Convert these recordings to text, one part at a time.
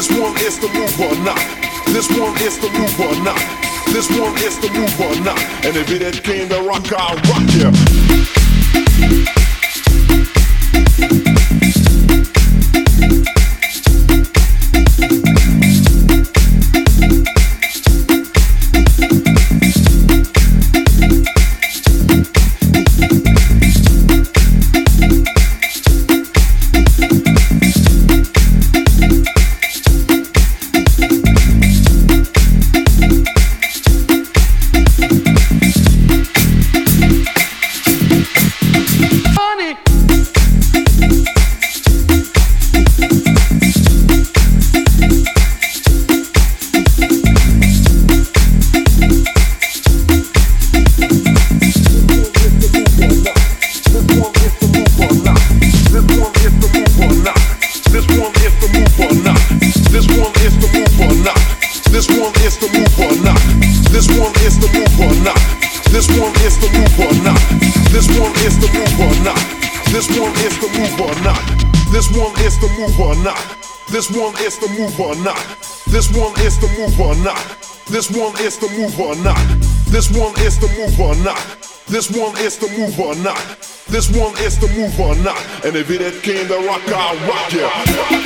This one is the move or not. This one is the move or not. This one is the move or not. And if it ain't came to rock, I'll rock ya. Or not. This one is the move or not. This one is the move or not. This one is the move or not. This one is the move or not. This one is the move or not. And if it came to rock, I'll rock ya.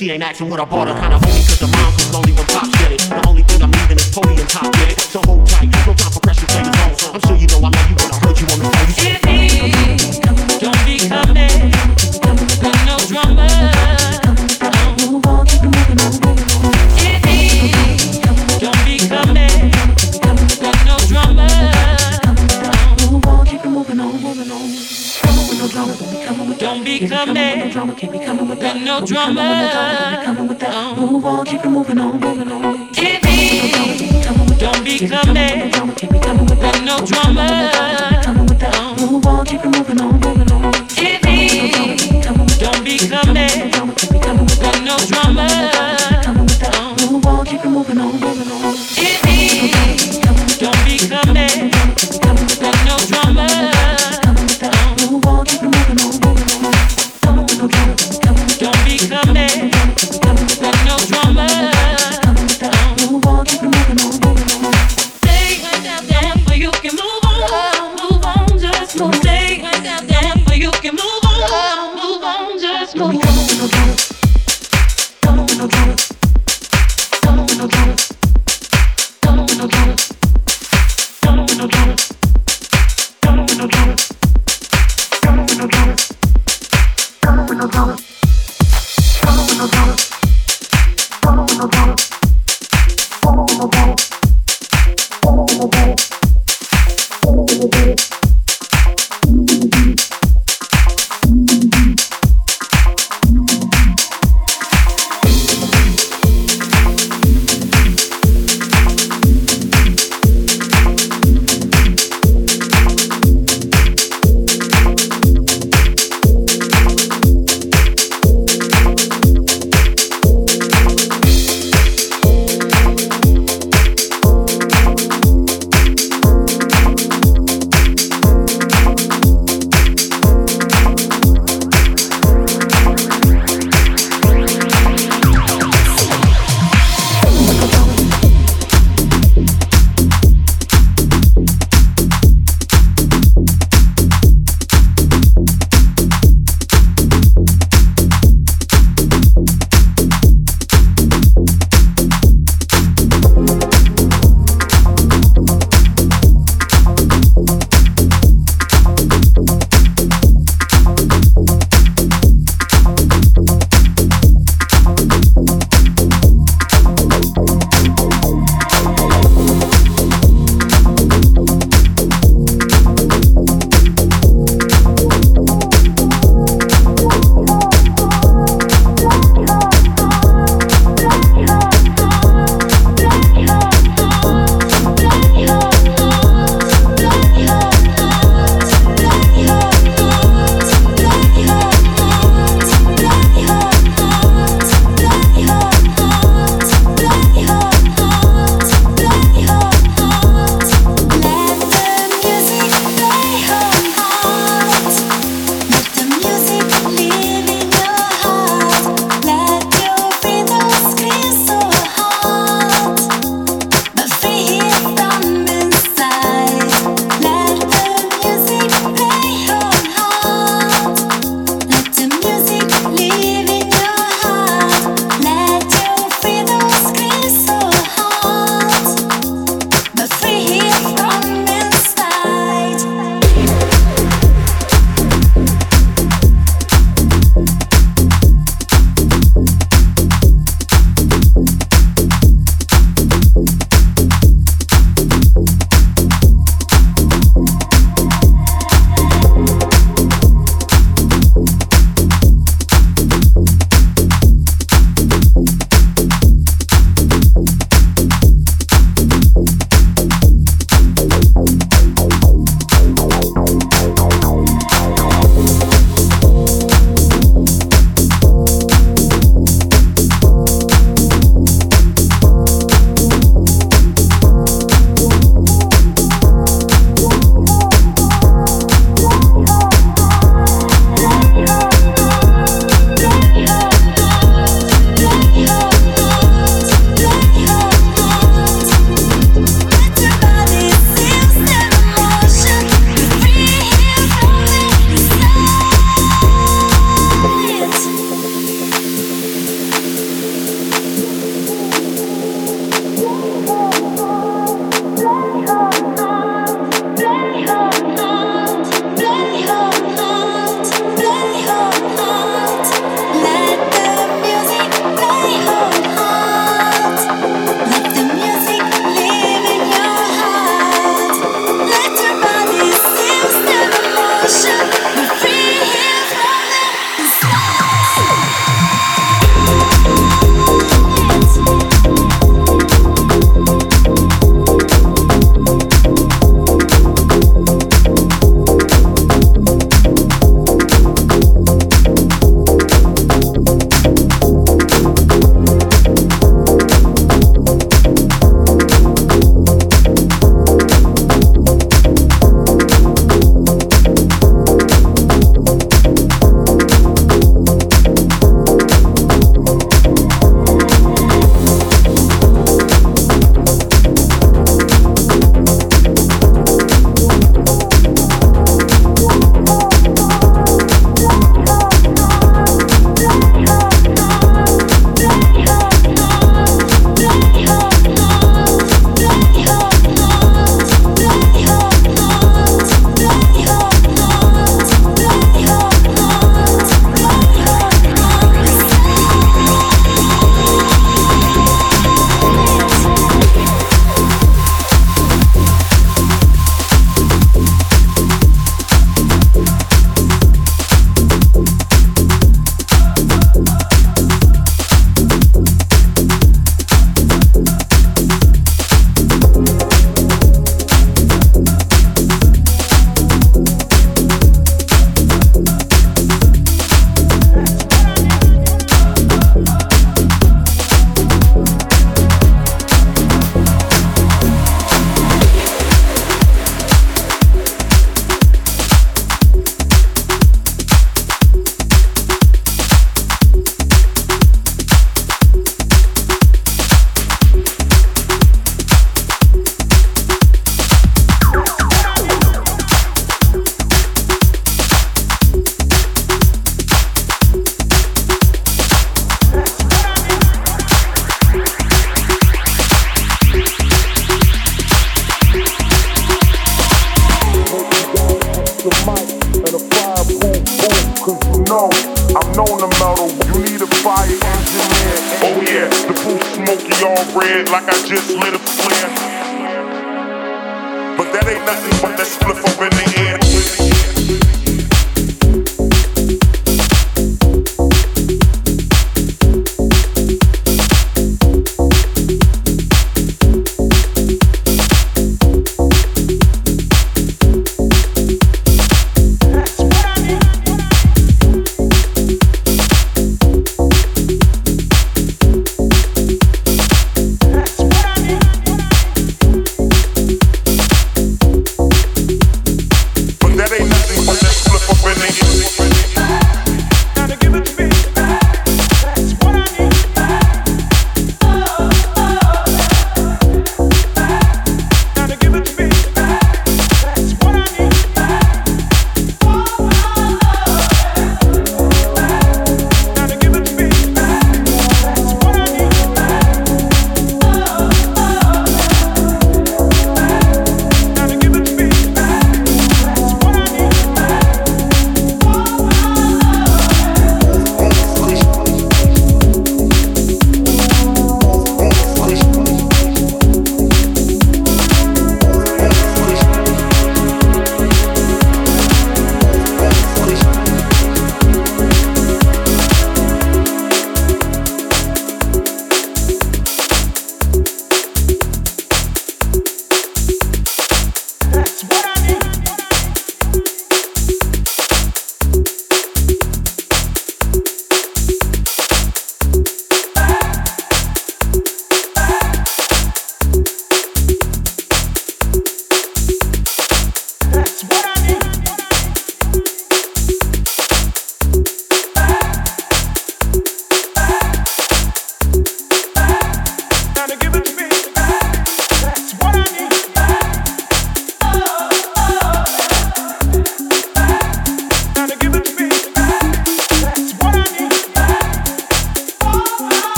She ain't asking what I bought her,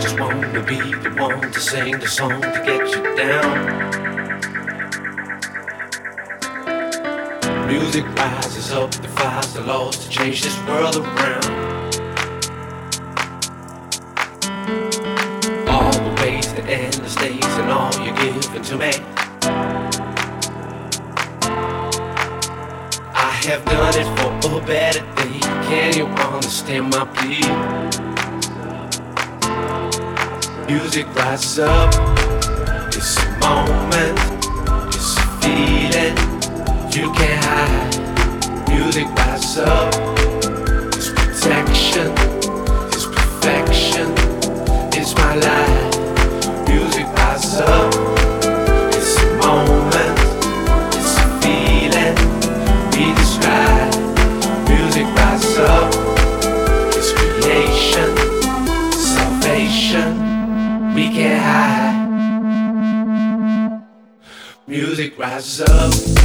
just want to be the one to sing the song to get you down. Music rises up, defies the laws to change this world around. All the ways that end the stakes and all you're giving to me. I have done it for a better day. Can you understand my plea? music rises up. It's a moment, it's a feeling you can't hide. Music rises up. It's protection, it's perfection, it's my life. rise up.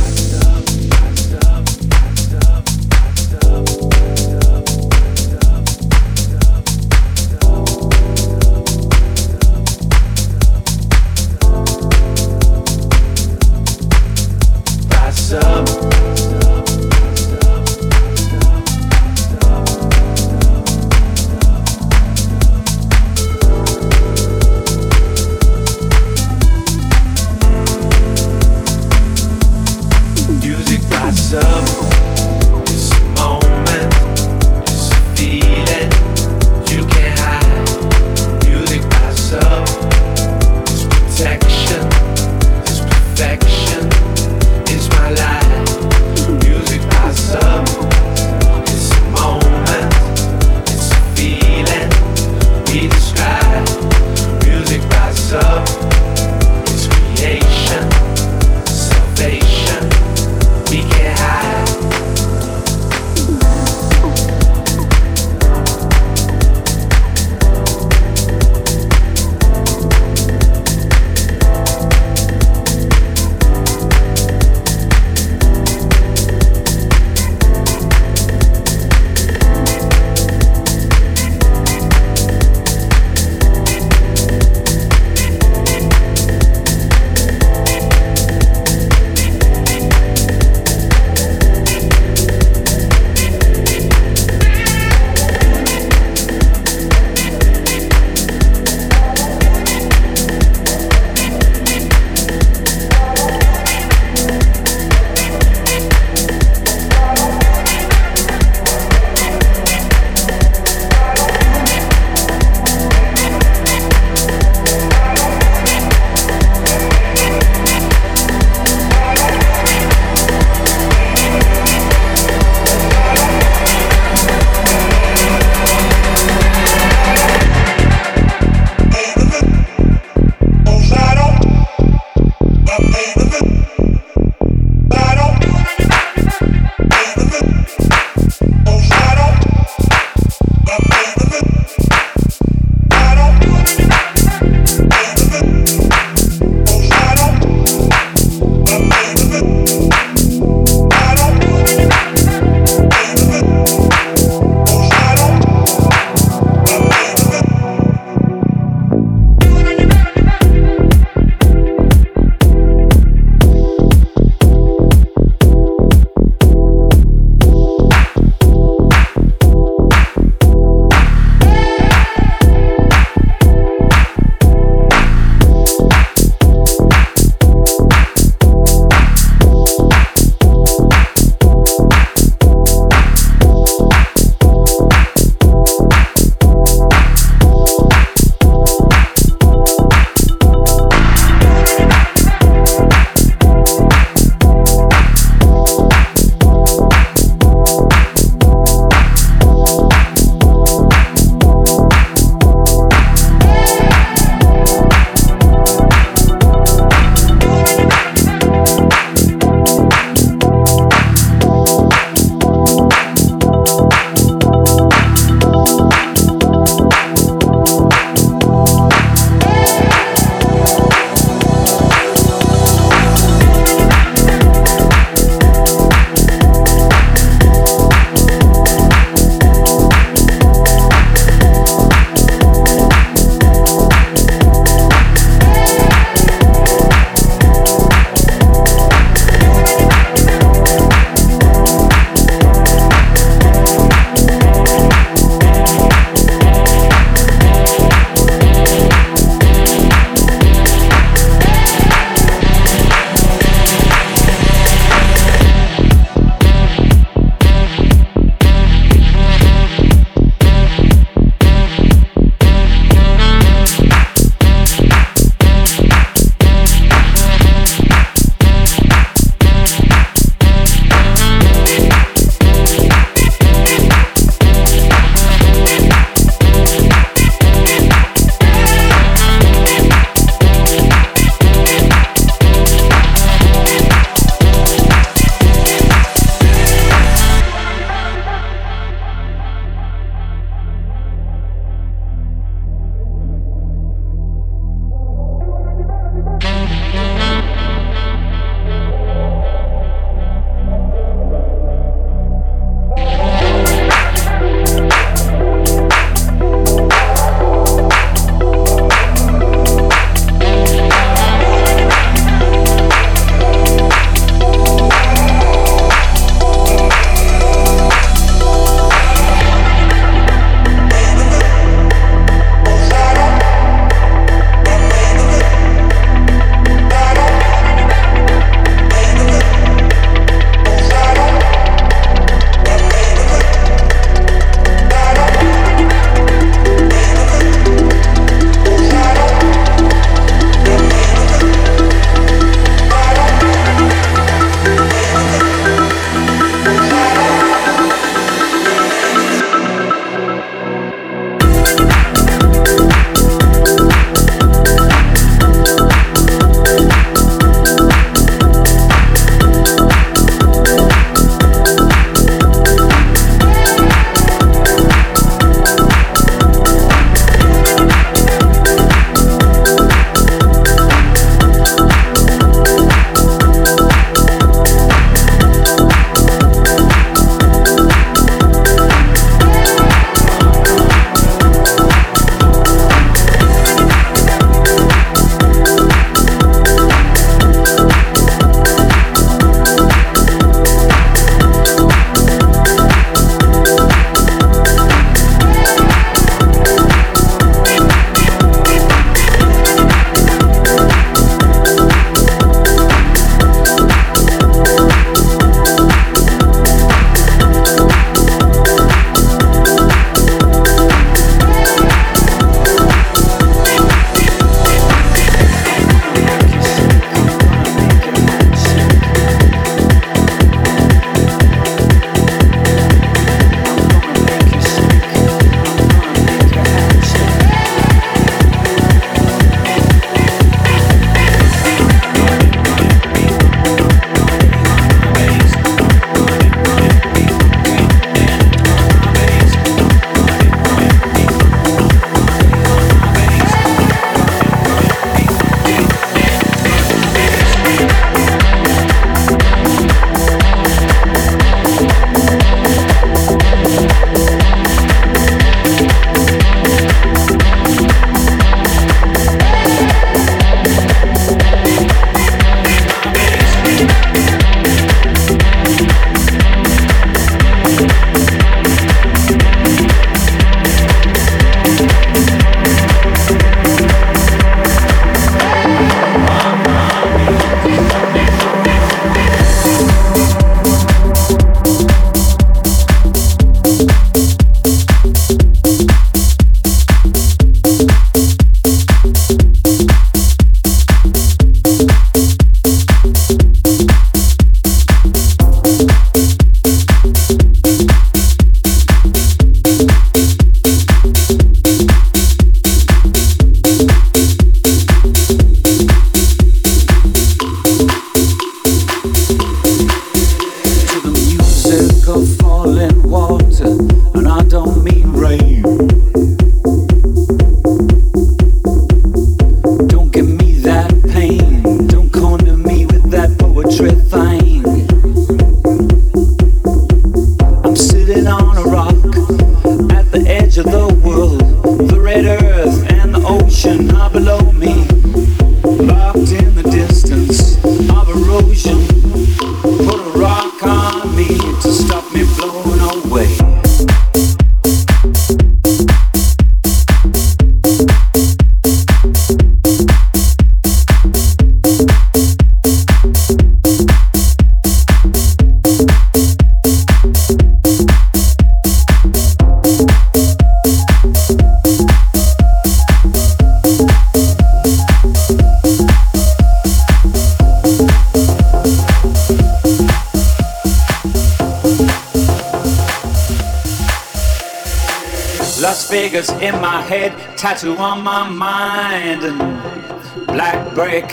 tattoo on my mind and black brick,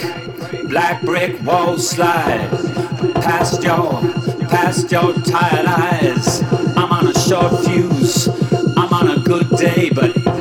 black brick walls slide past your, past your tired eyes. I'm on a short fuse. I'm on a good day, but